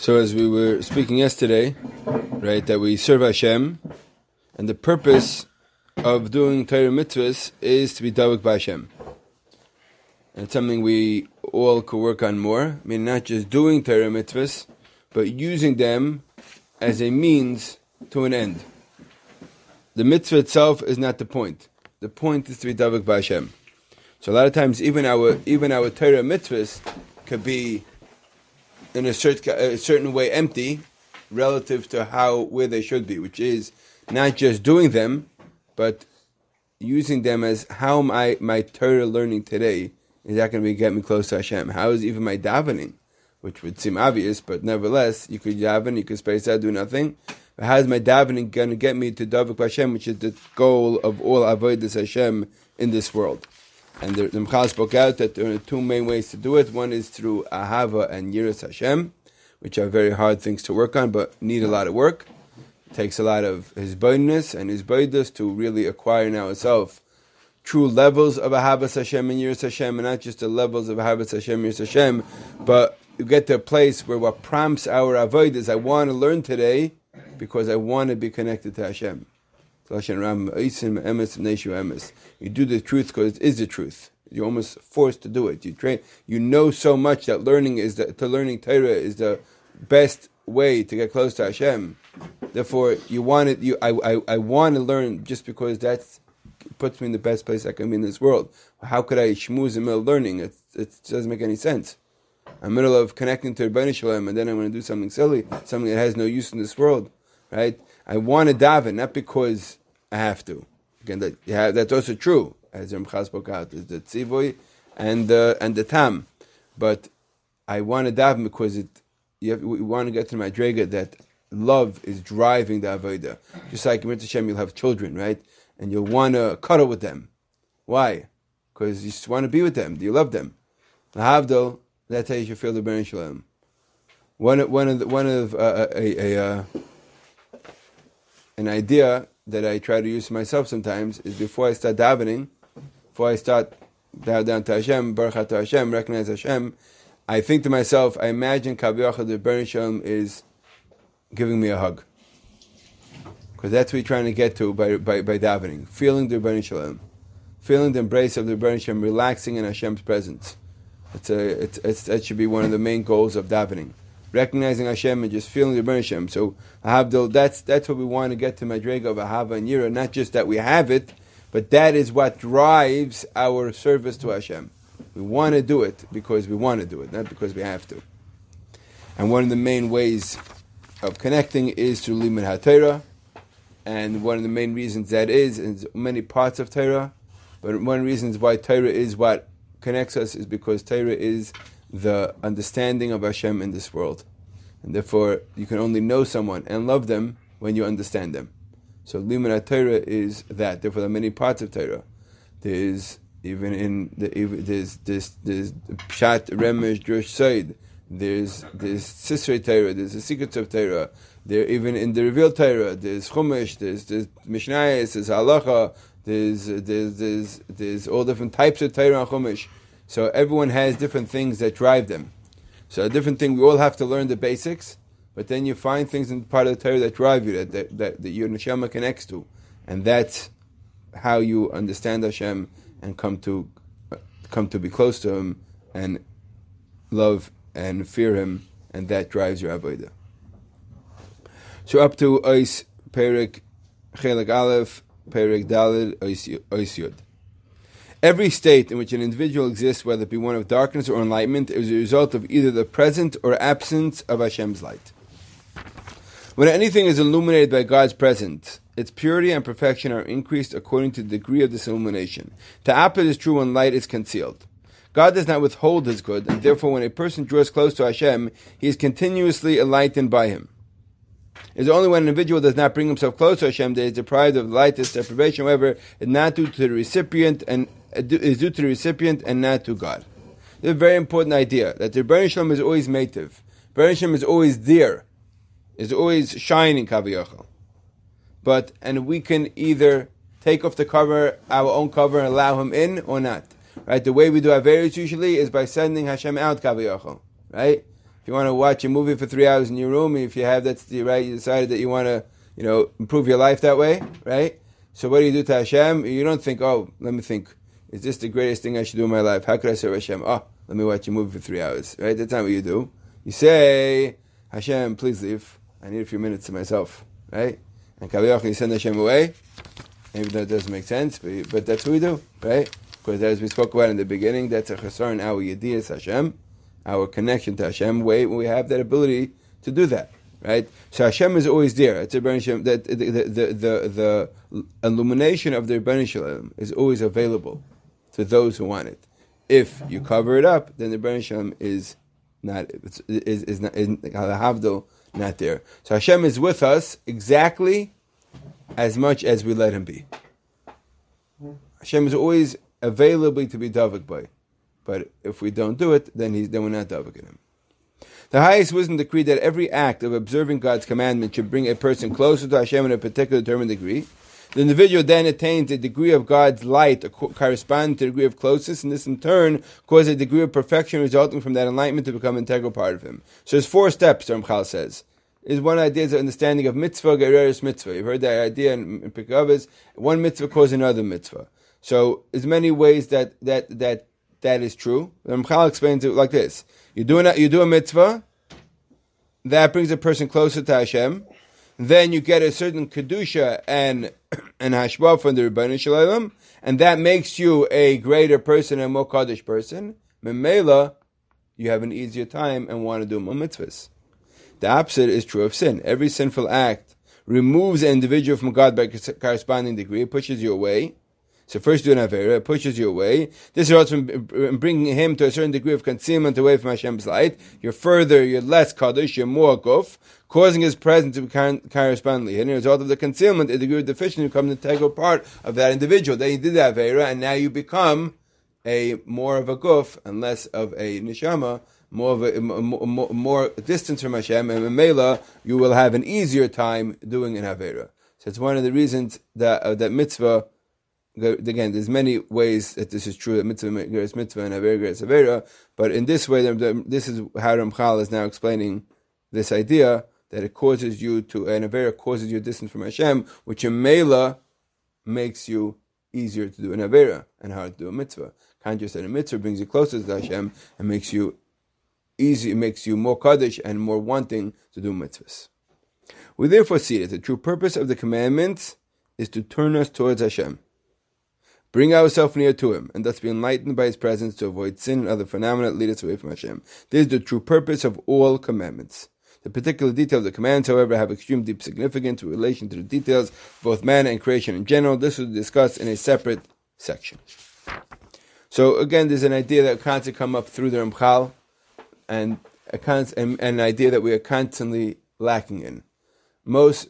So as we were speaking yesterday, right, that we serve Hashem, and the purpose of doing Torah mitzvahs is to be dawik by Hashem. And it's something we all could work on more. I mean, not just doing Torah mitzvahs, but using them as a means to an end. The mitzvah itself is not the point. The point is to be dawik by Hashem. So a lot of times, even our even our Torah mitzvahs could be in a certain, a certain way empty relative to how where they should be, which is not just doing them, but using them as how my my Torah learning today is that going to be get me close to Hashem? How is even my davening, which would seem obvious, but nevertheless, you could daven, you could space out, do nothing. But how is my davening going to get me to Davik Hashem, which is the goal of all avodas Hashem in this world? And the, the Ramchal spoke out that there are two main ways to do it. One is through Ahava and Yiras Hashem, which are very hard things to work on, but need a lot of work. It takes a lot of his boldness and his boldness to really acquire now itself true levels of Ahavas Hashem and Yiras Hashem, and not just the levels of Ahavas Hashem Yiras Hashem, but you get to a place where what prompts our avoid is I want to learn today because I want to be connected to Hashem. You do the truth because it is the truth. You're almost forced to do it. You train. You know so much that learning is the to learning Torah is the best way to get close to Hashem. Therefore, you want it. You, I, I, I want to learn just because that puts me in the best place I can be in this world. How could I shmooze in middle learning? It, it doesn't make any sense. I'm in the middle of connecting to Ribono Shel Olam, and then I'm going to do something silly, something that has no use in this world, right? I want to daven, not because I have to. Again, that, yeah, that's also true, as Ramchal spoke out, is the tzivoy and the, and the tam. But I want to daven because it, you have, we want to get to my drega that love is driving the avodah. Just like in Hashem, you'll have children, right? And you'll want to cuddle with them. Why? Because you just want to be with them. Do you love them. Havdol, that's how you should feel the Baruch Shalom. One, one of the, one of uh, a, a, a, an idea that I try to use myself sometimes is before I start davening, before I start bow down to Hashem, Baruch to Hashem, recognize Hashem, I think to myself, I imagine Kaviyachah, the Baruch is giving me a hug. Because that's what we're trying to get to by, by, by davening. Feeling the Baruch. Feeling the embrace of the Baruch relaxing in Hashem's presence. It's a, it's, it's, that should be one of the main goals of davening recognizing Hashem and just feeling the Rebbeinu Hashem. So Havdil, that's that's what we want to get to Madrega of Ahava and Yira. Not just that we have it, but that is what drives our service to Hashem. We want to do it because we want to do it, not because we have to. And one of the main ways of connecting is through Limud HaTorah. And one of the main reasons that is, in many parts of Torah, but one of the reasons why Torah is what connects us is because Torah is the understanding of Hashem in this world. And therefore, you can only know someone and love them when you understand them. So, Limud Torah is that. Therefore, there are many parts of Torah. There's even in the there's this there's Pshat Remez Drush Sod. There's there's Sisrei Torah. There's the secrets of Torah. There even in the revealed Torah. There's Chumash. There's there's Mishnayos. There's Halacha. There's there's there's there's all different types of Torah and Chumash. So everyone has different things that drive them. So a different thing, we all have to learn the basics, but then you find things in part of the Torah that drive you, that, that, that, that your neshama connects to. And that's how you understand Hashem and come to come to be close to Him and love and fear Him, and that drives your avodah. So up to Ois Perik Chelik Aleph Perik Dalid Ois Yud. Every state in which an individual exists, whether it be one of darkness or enlightenment, is a result of either the presence or absence of Hashem's light. When anything is illuminated by God's presence, its purity and perfection are increased according to the degree of this illumination. The opposite is true when light is concealed. God does not withhold his good, and therefore when a person draws close to Hashem, he is continuously enlightened by him. Is only when an individual does not bring himself close to Hashem that he is deprived of light. This deprivation, however, is not due to the recipient and uh, is due to the recipient and not to God. This is a very important idea that the Ribono Shel Olam is always mative. Ribono Shel Olam is always there, is always shining Kaviyachal. But and we can either take off the cover, our own cover, and allow him in or not. Right? The way we do our various usually is by sending Hashem out Kaviyachal. Right? If you want to watch a movie for three hours in your room, if you have that's right, you decided that you want to, you know, improve your life that way, right? So what do you do to Hashem? You don't think, oh, let me think, is this the greatest thing I should do in my life? How could I serve Hashem? Oh, let me watch a movie for three hours, right? That's not what you do. You say, Hashem, please leave. I need a few minutes to myself, right? And Kaviyach, you send Hashem away. Maybe that doesn't make sense, but, but that's what we do, right? Because as we spoke about in the beginning, that's a chasar in our yediyas Hashem, our connection to Hashem. Way we have that ability to do that, right? So Hashem is always there. It's a that the, the, the, the, illumination of the Ribono Shel Olam is always available to those who want it. If you cover it up, then the Ribono Shel Olam is not is is, not is, not there. So Hashem is with us exactly as much as we let Him be. Hashem is always available to be davik by, but if we don't do it, then he's then we're not davik in Him. The highest wisdom decreed that every act of observing God's commandment should bring a person closer to Hashem in a particular determined degree. The individual then attains a degree of God's light corresponding to degree of closeness, and this in turn causes a degree of perfection resulting from that enlightenment to become an integral part of him. So there's four steps, Ramchal says. Is one idea is understanding of mitzvah, gereris mitzvah. You've heard that idea in, in One mitzvah causes another mitzvah. So there's many ways that that that that is true. The Ramchal explains it like this: You do a, you do a mitzvah, that brings a person closer to Hashem. Then you get a certain kedusha and and hashba from the Ribono Shel Olam, and that makes you a greater person, a more kaddish person. Memela, you have an easier time and want to do more mitzvahs. The opposite is true of sin. Every sinful act removes an individual from God by corresponding degree, pushes you away. So first do an Avera, it pushes you away. This results from bringing him to a certain degree of concealment away from Hashem's light. You're further, you're less Kaddish, you're more Guf, causing his presence to be correspondingly And as a result of the concealment, a degree of deficiency becomes an integral part of that individual. Then you did the Avera, and now you become a more of a Guf and less of a Neshama, more of a more, more distance from Hashem, and Mela, you will have an easier time doing an Avera. So it's one of the reasons that uh, that mitzvah again, there's many ways that this is true, that mitzvah is mitzvah and avera is avera, but in this way, this is how Ramchal is now explaining this idea that it causes you to, an avera causes you distance from Hashem, which in Mela makes you easier to do an avera and hard to do a mitzvah. Conscious that a mitzvah brings you closer to Hashem and makes you easy, makes you more kaddish and more wanting to do mitzvahs. We therefore see that the true purpose of the commandments is to turn us towards Hashem bring ourselves near to Him, and thus be enlightened by His presence to avoid sin and other phenomena that lead us away from Hashem. This is the true purpose of all commandments. The particular details of the commands, however, have extreme deep significance in relation to the details of both man and creation in general. This will be discussed in a separate section. So again, there's an idea that constantly come up through the Ramchal, and, and an idea that we are constantly lacking in. Most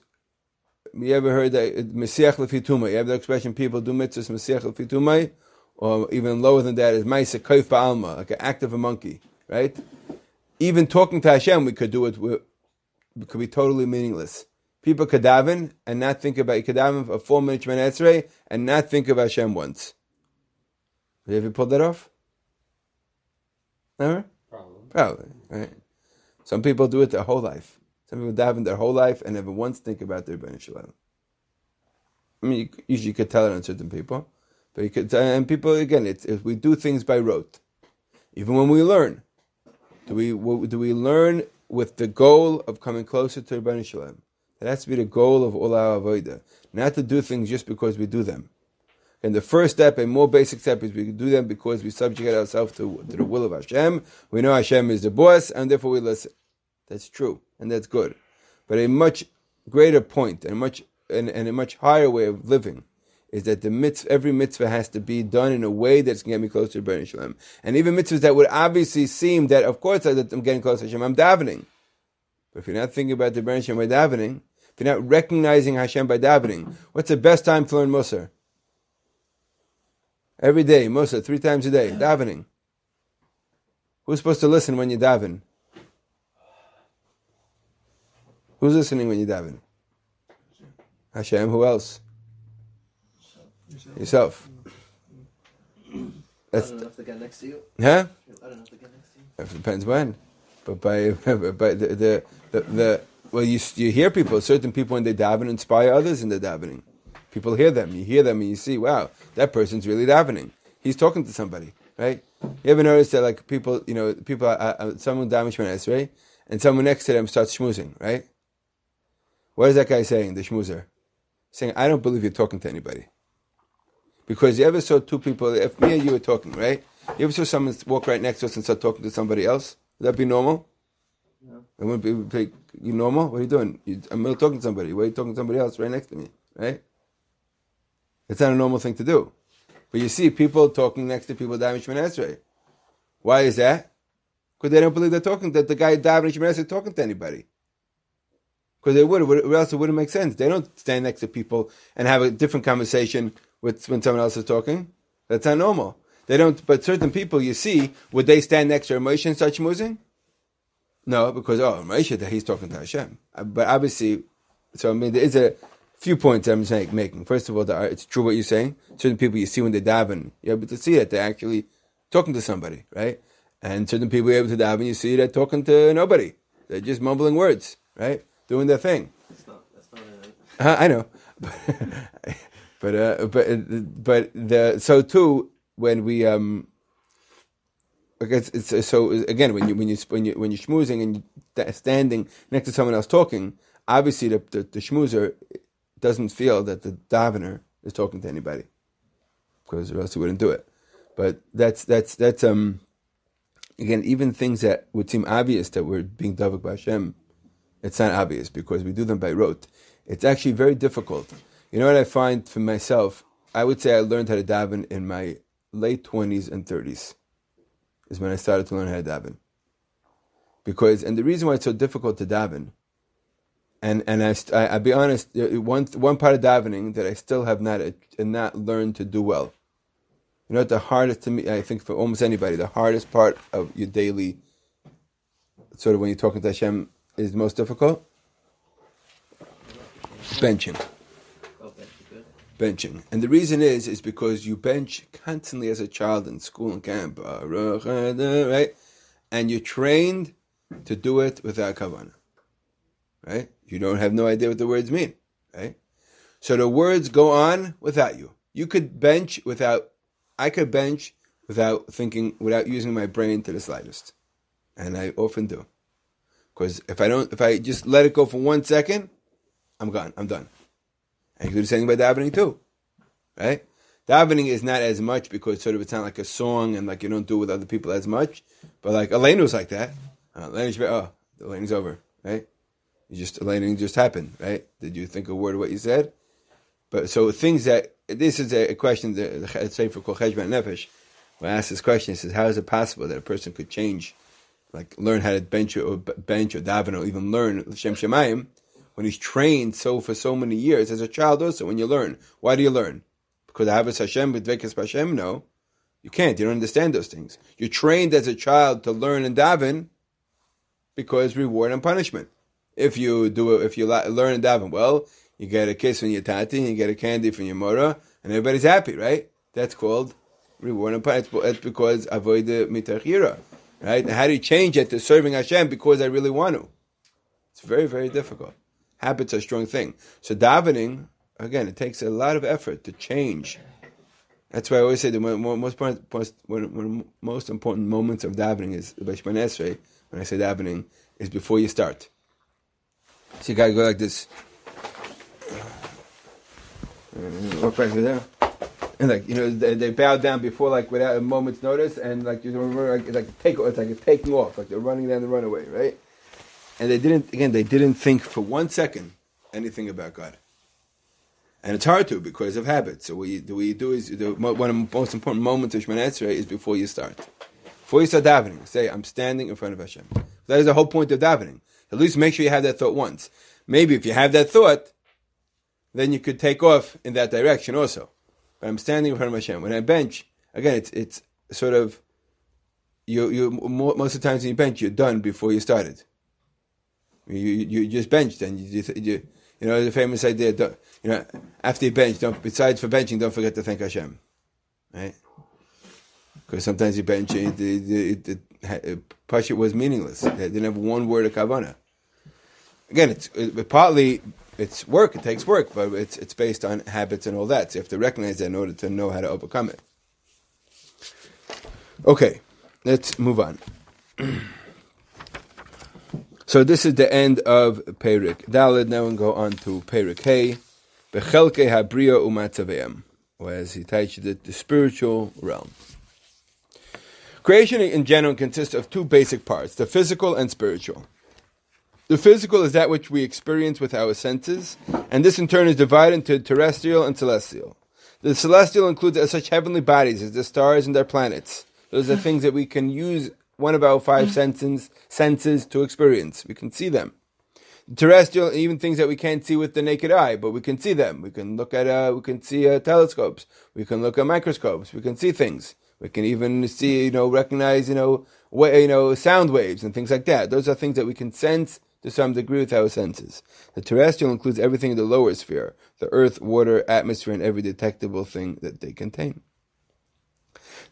you ever heard that uh, Mesiach Lefituma? You have the expression people do mitzvahs Mesiach Lefituma, or even lower than that is Maisa Kaif Alma, like an act of a monkey, right? Even talking to Hashem, we could do it. it could be totally meaningless. People could daven and not think about could daven for four minutes Shemana and not think of Hashem once. Have you ever pulled that off? Never. Probably. Probably. Right. Some people do it their whole life. Some people daven their whole life and never once think about their Ben Shalom. I mean, you, usually you could tell it on certain people, but you could, and people again, it's if we do things by rote, even when we learn, do we do we learn with the goal of coming closer to Ben Shalom? That has to be the goal of all our avodah, not to do things just because we do them. And the first step, a more basic step, is we do them because we subjugate ourselves to, to the will of Hashem. We know Hashem is the boss, and therefore we listen. That's true, and that's good. But a much greater point and much and, and a much higher way of living is that the mitzvah, every mitzvah has to be done in a way that's going to get me closer to Baruch Shalom. And even mitzvahs that would obviously seem that, of course, that I'm getting closer to Hashem, I'm davening. But if you're not thinking about the Baruch Hashem by davening, if you're not recognizing Hashem by davening, what's the best time to learn Musar? Every day, Musar, three times a day, davening. Who's supposed to listen when you daven? Who's listening when you daven? Hashem. Who else? Yourself. That's I don't know if they get next to you. Huh? I don't know if they get next to you. It depends when. but by by the the, the, the well, you you hear people, certain people when they daven inspire others in the davening. People hear them, you hear them, and you see, wow, that person's really davening. He's talking to somebody, right? You ever notice that like people, you know, people, uh, uh, someone daven Shemon right? and someone next to them starts schmoozing, right? What is that guy saying, the schmoozer? Saying, I don't believe you're talking to anybody. Because you ever saw two people, if me and you were talking, right? You ever saw someone walk right next to us and start talking to somebody else? Would that be normal? No. It wouldn't be, you normal? What are you doing? You, I'm not talking to somebody. Why are you talking to somebody else right next to me? Right? It's not a normal thing to do. But you see people talking next to people davening Shemon Esrei. Why is that? Because they don't believe they're talking, that the guy davening Shemon Esrei is talking to anybody. Because they would, or else it wouldn't make sense. They don't stand next to people and have a different conversation with when someone else is talking. That's not normal. They don't, but certain people you see, would they stand next to Moshe and such musing? No, because, oh, Moshe, he's talking to Hashem. Uh, but obviously, so I mean, there is a few points I'm saying, making. First of all, it's true what you're saying. Certain people you see when they daven, you're able to see that they're actually talking to somebody, right? And certain people you're able to daven, you see that talking to nobody. They're just mumbling words, right? Doing their thing. That's not, that's not uh, I know. but, uh, but, but the, so too, when we um it's, it's, so again when you when you when you when you're schmoozing and you're standing next to someone else talking, obviously the, the, the schmoozer doesn't feel that the davener is talking to anybody because or else he wouldn't do it. But that's that's that's um again even things that would seem obvious that we're being davak by Hashem, it's not obvious because we do them by rote. It's actually very difficult. You know what I find for myself? I would say I learned how to daven in my late 20s and 30s is when I started to learn how to daven. Because, and the reason why it's so difficult to daven, and and I, I I'll be honest, one one part of davening that I still have not uh, not learned to do well. You know, the hardest to me, I think for almost anybody, the hardest part of your daily, sort of when you're talking to Hashem, is most difficult. Benching benching. And the reason is, is because you bench constantly as a child in school and camp, right? And you're trained to do it without kavanah, right? You don't have no idea what the words mean, right? So the words go on without you. You could bench without, I could bench without thinking, without using my brain to the slightest. And I often do. Because if I don't, if I just let it go for one second, I'm gone. I'm done. And you could do the same by davening too, right? Davening is not as much because sort of it's not like a song and like you don't do it with other people as much. But like Aleinu was like that. Uh, Aleinu, oh, the Aleinu's over, right? You just Aleinu just happened, right? Did you think a word of what you said? But so things that this is a, question that the Sefer called Cheshbon Nefesh. When I asked this question, he says, "How is it possible that a person could change, like learn how to bench or bench or daven or even learn Shem Shemayim?" when he's trained so for so many years as a child also when you learn. Why do you learn? Because I have a Hashem with Vekas Hashem no. You can't. You don't understand those things. You're trained as a child to learn and daven because reward and punishment. If you do it if you learn and daven well you get a kiss from your tati and you get a candy from your mora and everybody's happy right? That's called reward and punishment. That's because avoid the mitachira right and how do you change it to serving Hashem because I really want to it's very very difficult habits are a strong thing. So davening, again, it takes a lot of effort to change. That's why I always say the most, most, one of the most important moments of davening is when I say davening, is before you start. So you gotta go like this. Walk back to there. And like you know, they, they, bow down before like without a moment's notice, and like you remember, like, like take it's like a taking off, like they're running down the runaway, right? and they didn't again they didn't think for one second anything about God. And it's hard to because of habit. So what you, what you do is the, one of the most important moments of Shemon Esrei is before you start. Before you start davening, say I'm standing in front of Hashem. That is the whole point of davening. At least make sure you have that thought once. Maybe if you have that thought, then you could take off in that direction also. I'm standing in front of Hashem. When I bench, again, it's it's sort of you you most of the times when you bench, you're done before you started. You, you, just benched and you, you, you know, the famous idea, you know, after you bench, don't, besides for benching, don't forget to thank Hashem. Right? Because sometimes you bench it, it, it, it, Pashit was meaningless. They didn't have one word of Kavana. Again, it's it, partly it's work, it takes work, but it's, it's based on habits and all that. So you have to recognize that in order to know how to overcome it. Okay, let's move on. so this is the end of Perik Dalid. Now we go on to Perik Hey. Bechelke Habria Umatzaveim, whereas he teaches the, the spiritual realm. Creation in general consists of two basic parts, the physical and spiritual. The physical is that which we experience with our senses, and this in turn is divided into terrestrial and celestial. The celestial includes as such heavenly bodies as the stars and their planets. Those are things that we can use one of our five senses, senses to experience. We can see them. The terrestrial, even things that we can't see with the naked eye, but we can see them. We can look at, uh, we can see uh, telescopes. We can look at microscopes. We can see things. We can even see, you know, recognize, you know, you know, sound waves and things like that. Those are things that we can sense to some degree with our senses. The terrestrial includes everything in the lower sphere the earth, water, atmosphere, and every detectable thing that they contain.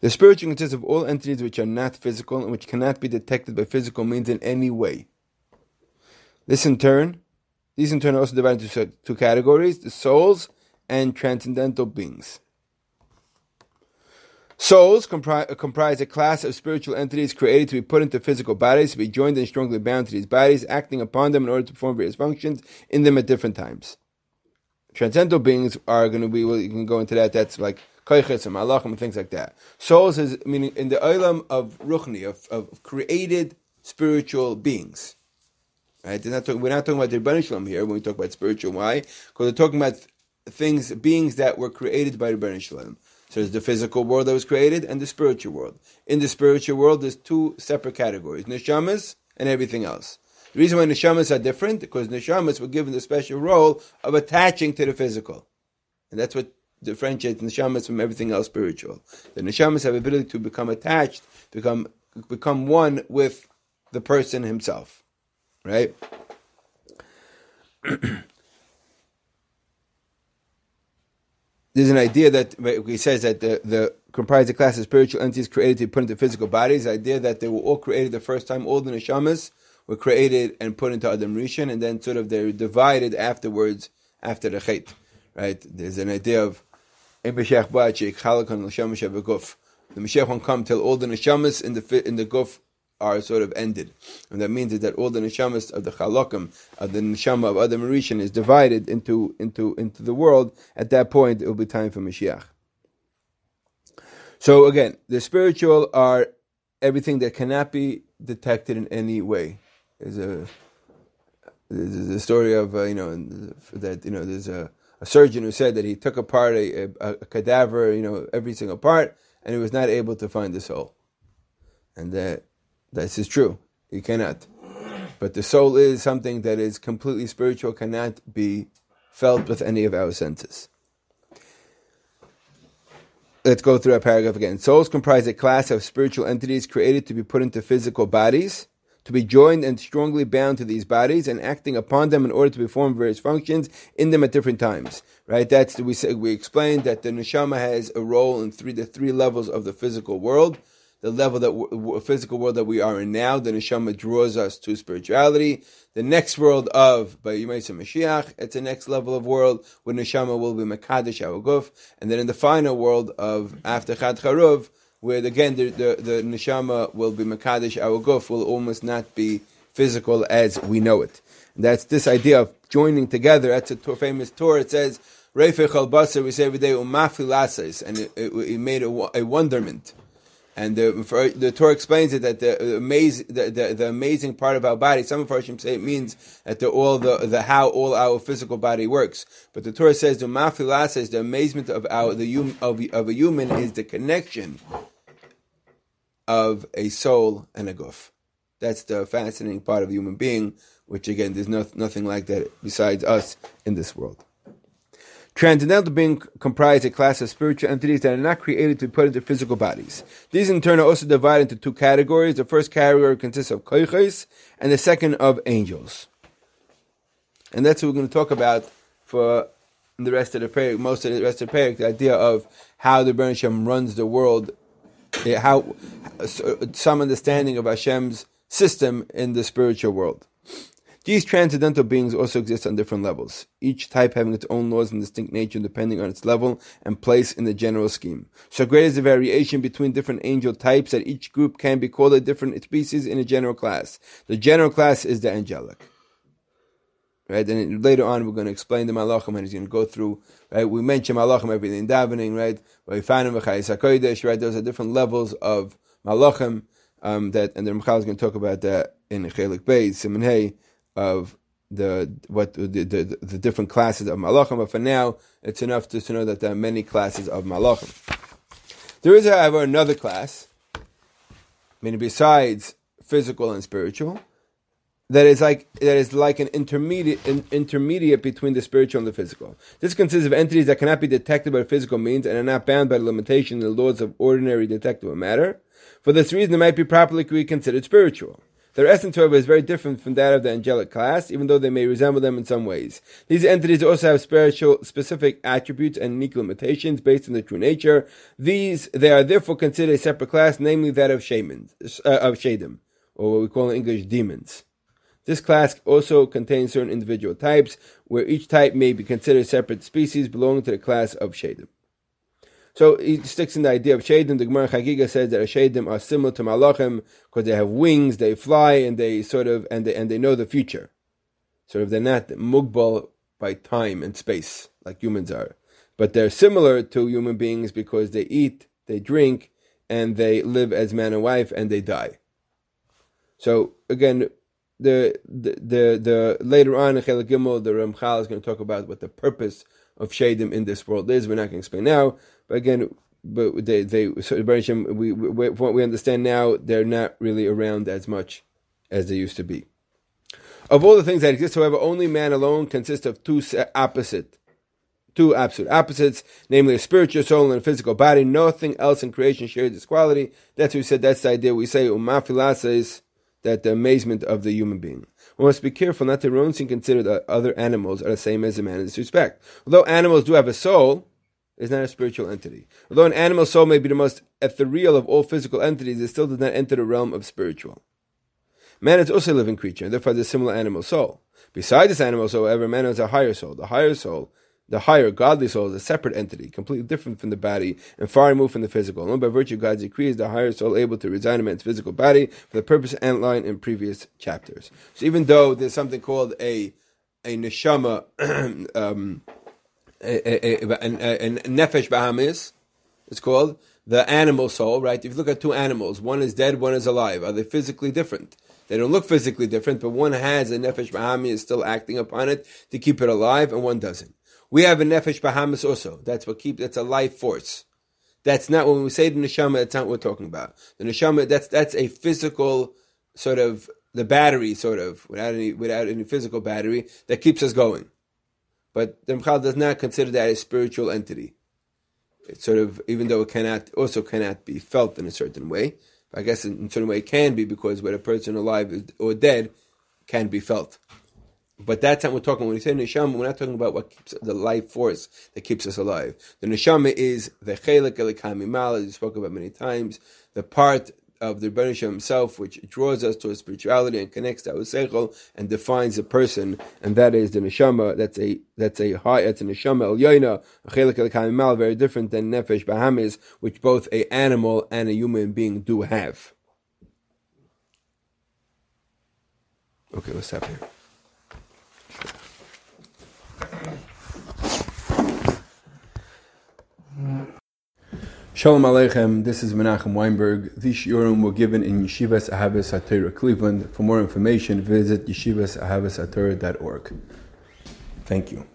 The spiritual consists of all entities which are not physical and which cannot be detected by physical means in any way. This in turn, these in turn are also divided into two categories the souls and transcendental beings. Souls compri- comprise a class of spiritual entities created to be put into physical bodies, to be joined and strongly bound to these bodies, acting upon them in order to perform various functions in them at different times. Transcendental beings are going to be, well, you can go into that, that's like koiches and malachim and things like that. Souls is, meaning in the olam of ruchni, of, of created spiritual beings. Right? Not talking, we're not talking about the Rebbeinu here when we talk about spiritual. Why? Because we're talking about things, beings that were created by the Rebbeinu so there's the physical world that was created and the spiritual world. In the spiritual world, there's two separate categories, neshamas and everything else. The reason why neshamas are different, because neshamas were given the special role of attaching to the physical. And that's what differentiates neshamas from everything else spiritual. The neshamas have ability to become attached, become, become one with the person himself. Right? there's an idea that he says that the, the comprised class of spiritual entities created to be put into physical bodies. The idea that they were all created the first time, all the neshamas were created and put into Adam Rishon, and then sort of they're divided afterwards after the Chet. Right? There's an idea of the Mashiach won't come till all the neshamas in the in the guf are sort of ended. And that means that all the neshamas of the chalakim, of the neshama of Adam Rishon is divided into, into, into the world. At that point, it will be time for Mashiach. So again, the spiritual are everything that cannot be detected in any way. There's a, there's a story of, uh, you know, that, you know, there's a, a surgeon who said that he took apart a, a, a cadaver, you know, every single part, and he was not able to find the soul. And that this is true. You cannot. But the soul is something that is completely spiritual, cannot be felt with any of our senses. Let's go through our paragraph again. Souls comprise a class of spiritual entities created to be put into physical bodies, to be joined and strongly bound to these bodies, and acting upon them in order to perform various functions in them at different times. Right? That's we said we explained that the neshama has a role in three the three levels of the physical world the level that physical world that we are in now, the neshama draws us to spirituality. The next world of by Yemaisa Mashiach, it's the next level of world where neshama will be mekadesh guf, and then in the final world of after Chad Charuv, where again the, the, the neshama will be mekadesh guf, will almost not be physical as we know it. And that's this idea of joining together. That's a famous Torah. It says. Reifech al we say every day, umafilases, and it, it, it made a, a wonderment. And the, the Torah explains it that the amazing, the, the, the, amazing part of our body, some of Farshim say it means that the, all the, the how all our physical body works. But the Torah says the mafilah says the amazement of our, the of, of a human is the connection of a soul and a guf. That's the fascinating part of human being, which again, there's no, nothing like that besides us in this world. Transcendental beings comprise a class of spiritual entities that are not created to be put into physical bodies. These in turn are also divided into two categories. The first category consists of koiches, and the second of angels. And that's what we're going to talk about for the rest of the prayer, most of the rest of the prayer, the idea of how the Rebbeinu runs the world eh, how some understanding of Hashem's system in the spiritual world. These transcendental beings also exist on different levels, each type having its own laws and distinct nature depending on its level and place in the general scheme. So great is the variation between different angel types that each group can be called a different species in a general class. The general class is the angelic. Right, and later on we're going to explain the malachim, and he's going to go through. Right, we mentioned malachim everything in davening. Right, right. Those are different levels of malachim um, that, and the Ramchal is going to talk about that in Chelik Beis Simon Hey of the what the, the, the different classes of malachim. But for now, it's enough to, to know that there are many classes of malachim. There is, however, another class, meaning besides physical and spiritual, that is like that is like an intermediate in, intermediate between the spiritual and the physical. This consists of entities that cannot be detected by physical means and are not bound by the limitation in the laws of ordinary detectable matter. For this reason, they might be properly considered spiritual. Their essence, however, is very different from that of the angelic class, even though they may resemble them in some ways. These entities also have spiritual specific attributes and unique limitations based on their true nature. These they are therefore considered a separate class, namely that of shamans, uh, of shadim, or what we call in English demons. This class also contains certain individual types, where each type may be considered a separate species belonging to the class of shadim. So he sticks in the idea of shadim. The Gemara Chagiga says that shadim are similar to malachim because they have wings, they fly, and they sort of and they and they know the future. Sort of they're not mugbal by time and space like humans are, but they're similar to human beings because they eat, they drink, and they live as man and wife, and they die. So again, the the the, the later on in Chelik Gimel, the Ramchal is going to talk about what the purpose of Shadim in this world is. We're not going to explain now, but again, but they they so um, we, we what we understand now, they're not really around as much as they used to be. Of all the things that exist, however, only man alone consists of two opposite, two absolute opposites, namely a spiritual soul and a physical body. Nothing else in creation shares this quality. That's what we said. That's the idea. We say umafilasa is that the amazement of the human being. We must be careful not to erroneously consider that other animals are the same as a man in this respect. Although animals do have a soul, it's not a spiritual entity. Although an animal soul may be the most ethereal of all physical entities, it still does not enter the realm of spiritual. Man is also a living creature, and therefore has a similar animal soul. Besides this animal soul, however, man has a higher soul. The higher soul the higher godly soul is a separate entity, completely different from the body and far removed from the physical. Alone by virtue of God's decree is the higher soul able to reside in man's physical body for the purpose outlined in previous chapters. So even though there's something called a a neshama, um, a, a, a, a, nefesh bahamis, it's called the animal soul. Right? If you look at two animals, one is dead, one is alive. Are they physically different? They don't look physically different, but one has a nefesh bahami is still acting upon it to keep it alive, and one doesn't. We have a nefesh bahamas also. That's what keep. That's a life force. That's not when we say the neshama. That's not what we're talking about. The neshama. That's that's a physical sort of the battery, sort of without any without any physical battery that keeps us going. But the Ramchal does not consider that a spiritual entity. It's sort of even though it cannot also cannot be felt in a certain way. I guess in a certain way it can be because when a person alive or dead can be felt. But that's not what we're talking. When we say neshama, we're not talking about what keeps the life force that keeps us alive. The neshama is the chelik elikamimal, as you spoke about many times, the part of the Rebbeinu himself, which draws us towards spirituality and connects to our seichel and defines a person, and that is the neshama. That's a that's a high. That's a neshama el yoina, chelik elikamimal, very different than nefesh bahamis, which both a animal and a human being do have. Okay, let's stop Shalom Aleichem, this is Menachem Weinberg. These shiurim were given in Yeshivas Ahavas HaTorah, Cleveland. For more information, visit yeshivasahavashatorah.org. Thank you.